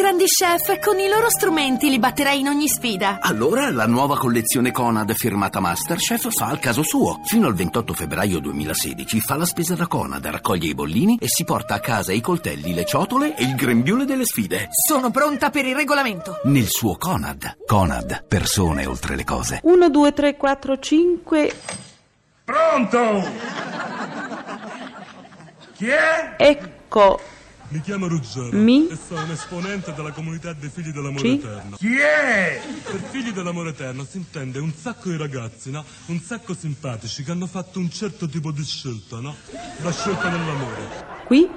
grandi chef, con i loro strumenti li batterei in ogni sfida. Allora la nuova collezione Conad firmata Masterchef fa al caso suo. Fino al 28 febbraio 2016 fa la spesa da Conad, raccoglie i bollini e si porta a casa i coltelli, le ciotole e il grembiule delle sfide. Sono pronta per il regolamento. Nel suo Conad. Conad, persone oltre le cose. 1, 2, 3, 4, 5. Pronto? Chi è? Ecco. Mi chiamo Ruggero Mi? e sono un esponente della comunità dei figli dell'amore Sì? eterno. Chi è? Per figli dell'amore eterno si intende un sacco di ragazzi, no? Un sacco simpatici che hanno fatto un certo tipo di scelta, no? La scelta dell'amore. Qui.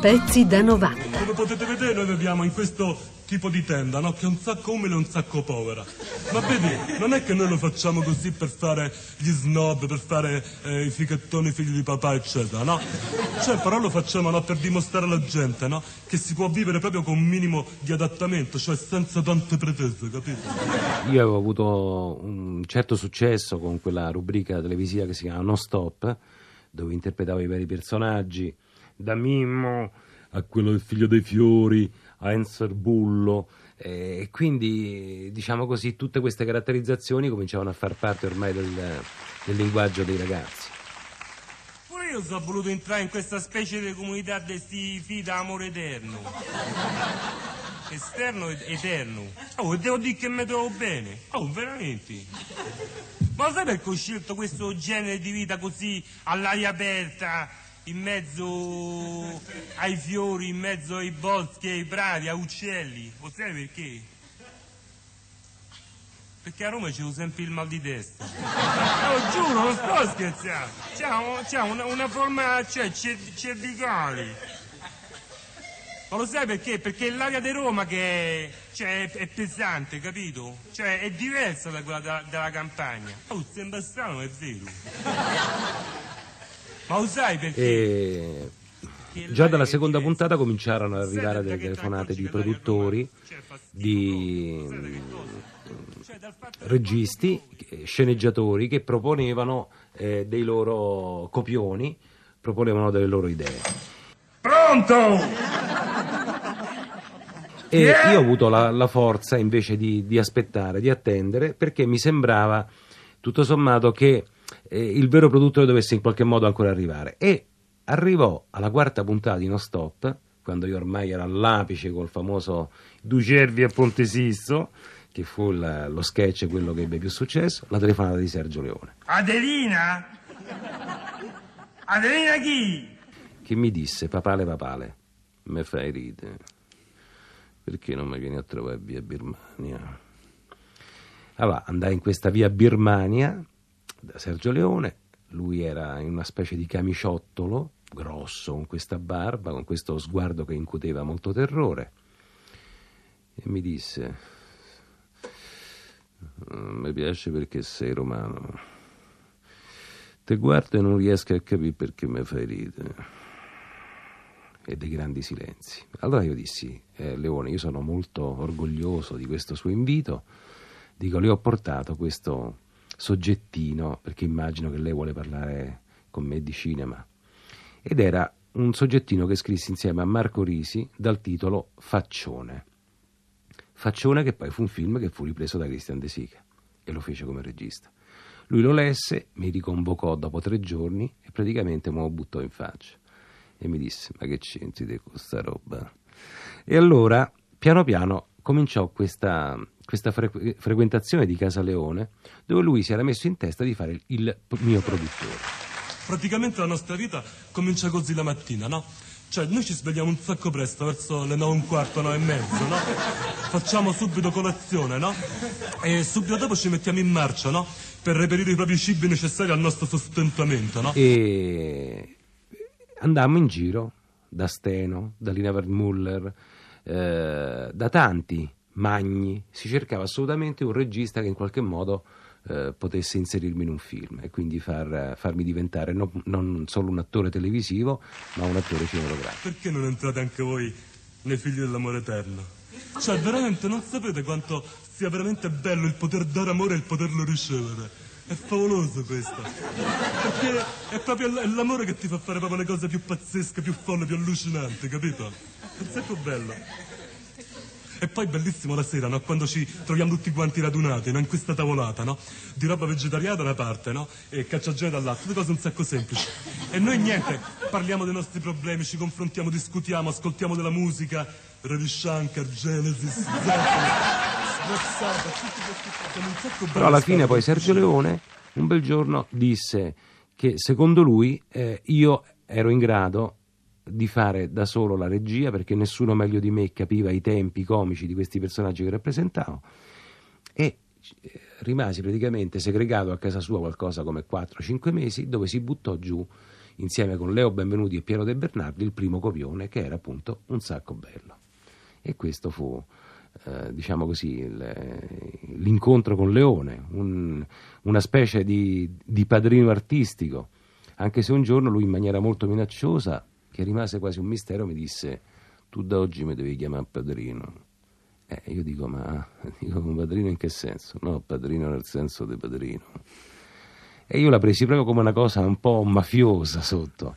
Pezzi da 90. Come potete vedere noi viviamo in questo tipo di tenda, no? Che è un sacco umile e un sacco povera. Ma vedi, non è che noi lo facciamo così per fare gli snob, per fare eh, i fichettoni figli di papà, eccetera, no? Cioè, però lo facciamo no, per dimostrare alla gente, no? Che si può vivere proprio con un minimo di adattamento, cioè senza tante pretese, capito? Io avevo avuto un certo successo con quella rubrica televisiva che si chiama Non Stop, dove interpretavo i veri personaggi, da Mimmo a quello del figlio dei fiori, a Enzer Bullo, e quindi, diciamo così, tutte queste caratterizzazioni cominciavano a far parte ormai del, del linguaggio dei ragazzi. Pure io sono voluto entrare in questa specie di comunità di sti figli d'amore eterno. Esterno ed eterno. Oh, devo dire che mi trovo bene. Oh, veramente. Ma sai perché ho scelto questo genere di vita così all'aria aperta, in mezzo ai fiori, in mezzo ai boschi, ai prati, a uccelli? Lo sai perché? Perché a Roma c'è sempre il mal di testa. Lo giuro, non sto scherzando. C'è, un- c'è una, una forma cioè, cer- cervicale. Ma lo sai perché? Perché l'aria di Roma che è, cioè, è, pesante, capito? Cioè è diversa da quella da- della campagna. Oh, sembra strano, è vero. Ma lo sai perché? E già dalla seconda puntata cominciarono ad arrivare delle telefonate di produttori, cioè, di? Cioè, registi, eh, sceneggiatori che proponevano eh, dei loro copioni, proponevano delle loro idee. Pronto? E Yeah! io ho avuto la, la forza invece di, di aspettare, di attendere, perché mi sembrava tutto sommato che eh, il vero produttore dovesse in qualche modo ancora arrivare. E arrivò alla quarta puntata di No Stop, quando io ormai ero all'apice col famoso Due cervi a Ponte Sisto, che fu la- lo sketch quello che ebbe più successo, la telefonata di Sergio Leone, Adelina? Adelina chi? che mi disse, papale papale, me fai ridere, perché non mi vieni a trovare via Birmania? Allora, andai in questa via Birmania da Sergio Leone, lui era in una specie di camiciottolo, grosso, con questa barba, con questo sguardo che incuteva molto terrore, e mi disse, "Mm, mi piace perché sei romano, te guardo e non riesco a capire perché mi fai ridere. E dei grandi silenzi. Allora io dissi, eh, Leone, io sono molto orgoglioso di questo suo invito, dico, le ho portato questo soggettino, perché immagino che lei vuole parlare con me di cinema, ed era un soggettino che scrissi insieme a Marco Risi dal titolo Faccione. Faccione che poi fu un film che fu ripreso da Christian De Sica e lo fece come regista. Lui lo lesse, mi riconvocò dopo tre giorni e praticamente me lo buttò in faccia e mi disse ma che c'entri di questa roba e allora piano piano cominciò questa, questa frequ- frequentazione di Casa Leone dove lui si era messo in testa di fare il, mio produttore Praticamente la nostra vita comincia così la mattina, no? Cioè, noi ci svegliamo un sacco presto, verso le nove e un quarto, nove e mezzo, no? Facciamo subito colazione, no? E subito dopo ci mettiamo in marcia, no? Per reperire i propri cibi necessari al nostro sostentamento, no? e andammo in giro da Steno, da Lina Vermuller, eh, da tanti magni, si cercava assolutamente un regista che in qualche modo eh, potesse inserirmi in un film e quindi far- farmi diventare no- non solo un attore televisivo, ma un attore cinematografico. Perché non entrate anche voi nei figli dell'amore eterno? Cioè, veramente non sapete quanto sia veramente bello il poter dare amore e il poterlo ricevere. È favoloso questo. Perché è proprio l'amore che ti fa fare proprio le cose più pazzesche, più folle, più allucinanti, capito? È sacco bello. E poi bellissimo la sera, no? Quando ci troviamo tutti quanti radunati, no? In questa tavolata, no? Di roba vegetariana da una parte, no? E cacciagene dall'altra, tutte cose un sacco semplici. E noi niente, parliamo dei nostri problemi, ci confrontiamo, discutiamo, ascoltiamo della musica, Ravi Shankar, Genesis, Zeppelin. Però alla fine poi Sergio Leone un bel giorno disse che secondo lui eh, io ero in grado di fare da solo la regia perché nessuno meglio di me capiva i tempi comici di questi personaggi che rappresentavo e eh, rimasi praticamente segregato a casa sua qualcosa come 4-5 mesi dove si buttò giù insieme con Leo Benvenuti e Piero De Bernardi il primo copione che era appunto un sacco bello. E questo fu eh, diciamo così il- l'incontro con Leone un- una specie di, di padrino artistico anche se un giorno lui in maniera molto minacciosa che rimase quasi un mistero mi disse tu da oggi mi devi chiamare padrino eh, io dico ma dico, padrino in che senso? no padrino nel senso di padrino e io la presi proprio come una cosa un po' mafiosa sotto.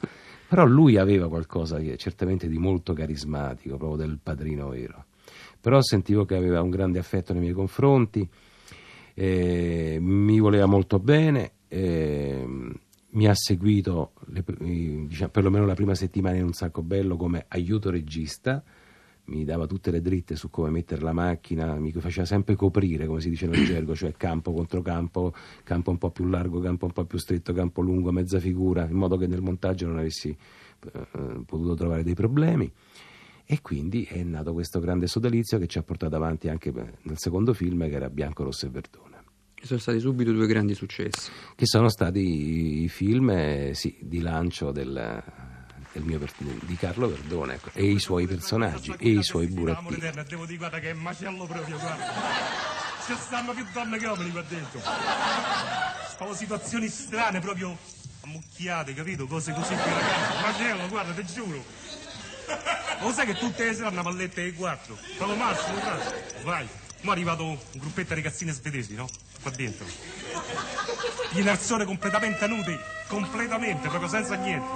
Però lui aveva qualcosa che certamente di molto carismatico, proprio del padrino vero. Però sentivo che aveva un grande affetto nei miei confronti, eh, mi voleva molto bene, eh, mi ha seguito le- diciamo, perlomeno la prima settimana in un sacco bello come aiuto regista, mi dava tutte le dritte su come mettere la macchina, mi faceva sempre coprire, come si dice nel gergo, cioè campo contro campo, campo un po' più largo, campo un po' più stretto, campo lungo, mezza figura, in modo che nel montaggio non avessi eh, potuto trovare dei problemi. E quindi è nato questo grande sodalizio che ci ha portato avanti anche nel secondo film che era Bianco, Rosso e Verdone Ci sono stati subito due grandi successi. che sono stati i film eh, sì, di lancio del, del mio di Carlo Verdone ecco, e i suoi personaggi e i suoi burattini. devo dire, guarda che è macello proprio, guarda. Ci stanno più donne che uomini qua dentro. Stavo situazioni strane, proprio ammucchiate, capito? Cose così per ragazzi. Macello, guarda, ti giuro. Lo sai che tutte le sere hanno una palletta di quattro? Proprio massimo, guarda. Vai. Mo è arrivato un gruppetto di ragazzine svedesi, no? Qua dentro. In azione completamente nudi, completamente, proprio senza niente.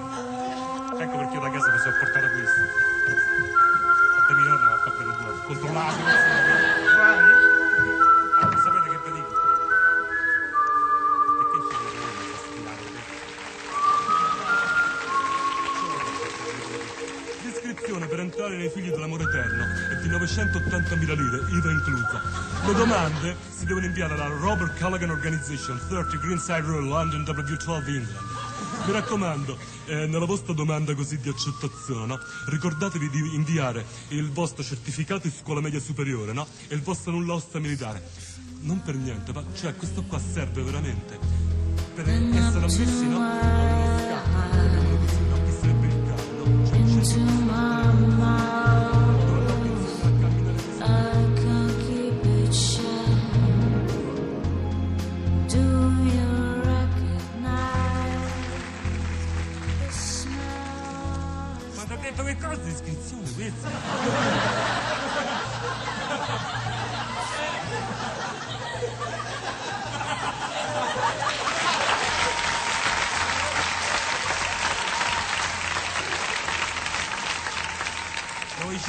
Ecco perché io da casa mi sono portato questo. Fatemi nonna va a fare per due. Controllate. Vai. Descrizione per entrare nei figli dell'amore eterno è di 980.000 lire, IVA inclusa. Le domande si devono inviare alla Robert Callaghan Organization, 30 Greenside Road, London, W12 England. Mi raccomando, eh, nella vostra domanda così di accettazione, no? ricordatevi di inviare il vostro certificato di scuola media superiore no? e il vostro nulla osta militare. Non per niente, ma cioè questo qua serve veramente per essere ammessi no? allo scatto, no? che sarebbe il caso. No? Cioè,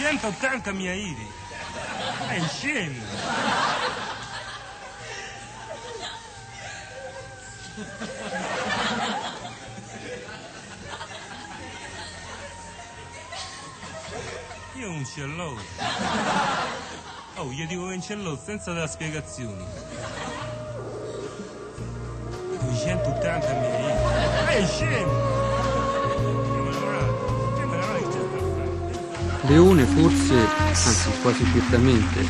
...980 mia iri. È scemo. Io un cello. Oh, gli dico un cello senza dare spiegazioni. 280 mila iri. È scemo. Leone forse, anzi quasi certamente,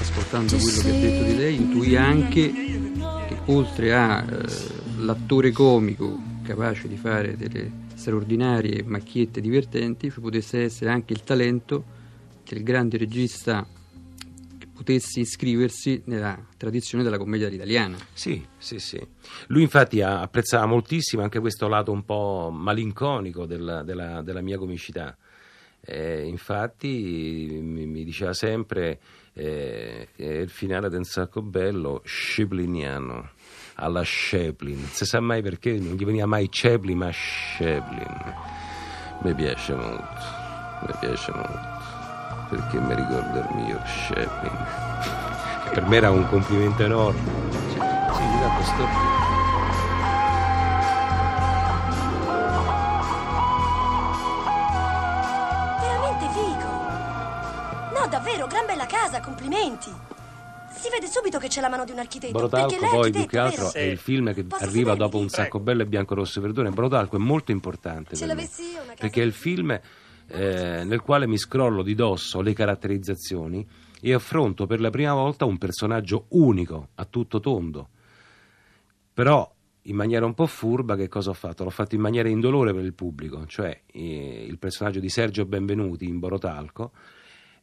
ascoltando quello che ha detto di lei, intuì anche che oltre all'attore comico capace di fare delle straordinarie macchiette divertenti, ci potesse essere anche il talento del grande regista che potesse iscriversi nella tradizione della commedia italiana. Sì, sì, sì. Lui infatti apprezzava moltissimo anche questo lato un po' malinconico della, della- della mia comicità. Eh, infatti mi, mi diceva sempre eh, il finale del sacco bello scipliniano alla Chaplin non si sa mai perché non gli veniva mai Chaplin ma Chaplin mi piace molto mi piace molto perché mi ricorda il mio che per me era un complimento enorme. Cioè, sì, complimenti. Si vede subito che c'è la mano di un architetto. Brotalco poi più che altro vero? è il film che Posso arriva sedermi? dopo un sacco bello e bianco rosso e verdone Brotalco è molto importante Ce per me, l'avessi io una casa perché è il film eh, nel quale mi scrollo di dosso le caratterizzazioni e affronto per la prima volta un personaggio unico a tutto tondo però in maniera un po' furba che cosa ho fatto? L'ho fatto in maniera indolore per il pubblico cioè eh, il personaggio di Sergio Benvenuti in Borotalco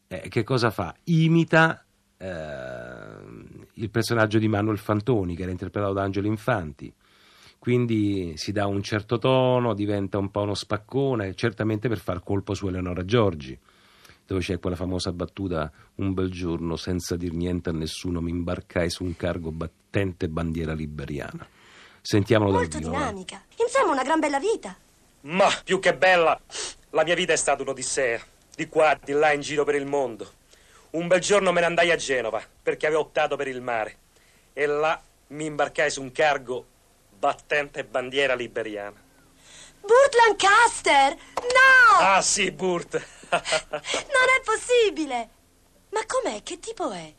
eh, che cosa fa? Imita il personaggio di Manuel Fantoni che era interpretato da Angelo Infanti quindi si dà un certo tono, diventa un po' uno spaccone, certamente per far colpo su Eleonora Giorgi, dove c'è quella famosa battuta un bel giorno senza dir niente a nessuno mi imbarcai su un cargo battente bandiera liberiana. Sentiamolo dal Molto vivo. va. dinamica. Insomma, una gran bella vita. Ma più che bella, la mia vita è stata un'odissea, di qua, di là, in giro per il mondo. Un bel giorno me ne andai a Genova perché avevo optato per il mare e là mi imbarcai su un cargo battente bandiera liberiana. Burt Lancaster! No! Ah sì, Burt. Non è possibile! Ma com'è? Che tipo è?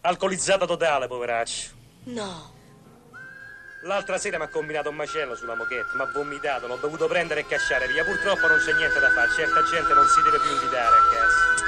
Alcolizzata totale, poveraccio. No. L'altra sera mi ha combinato un macello sulla moquette, mi ha vomitato, l'ho dovuto prendere e cacciare via. Purtroppo non c'è niente da fare, certa gente non si deve più invitare a casa.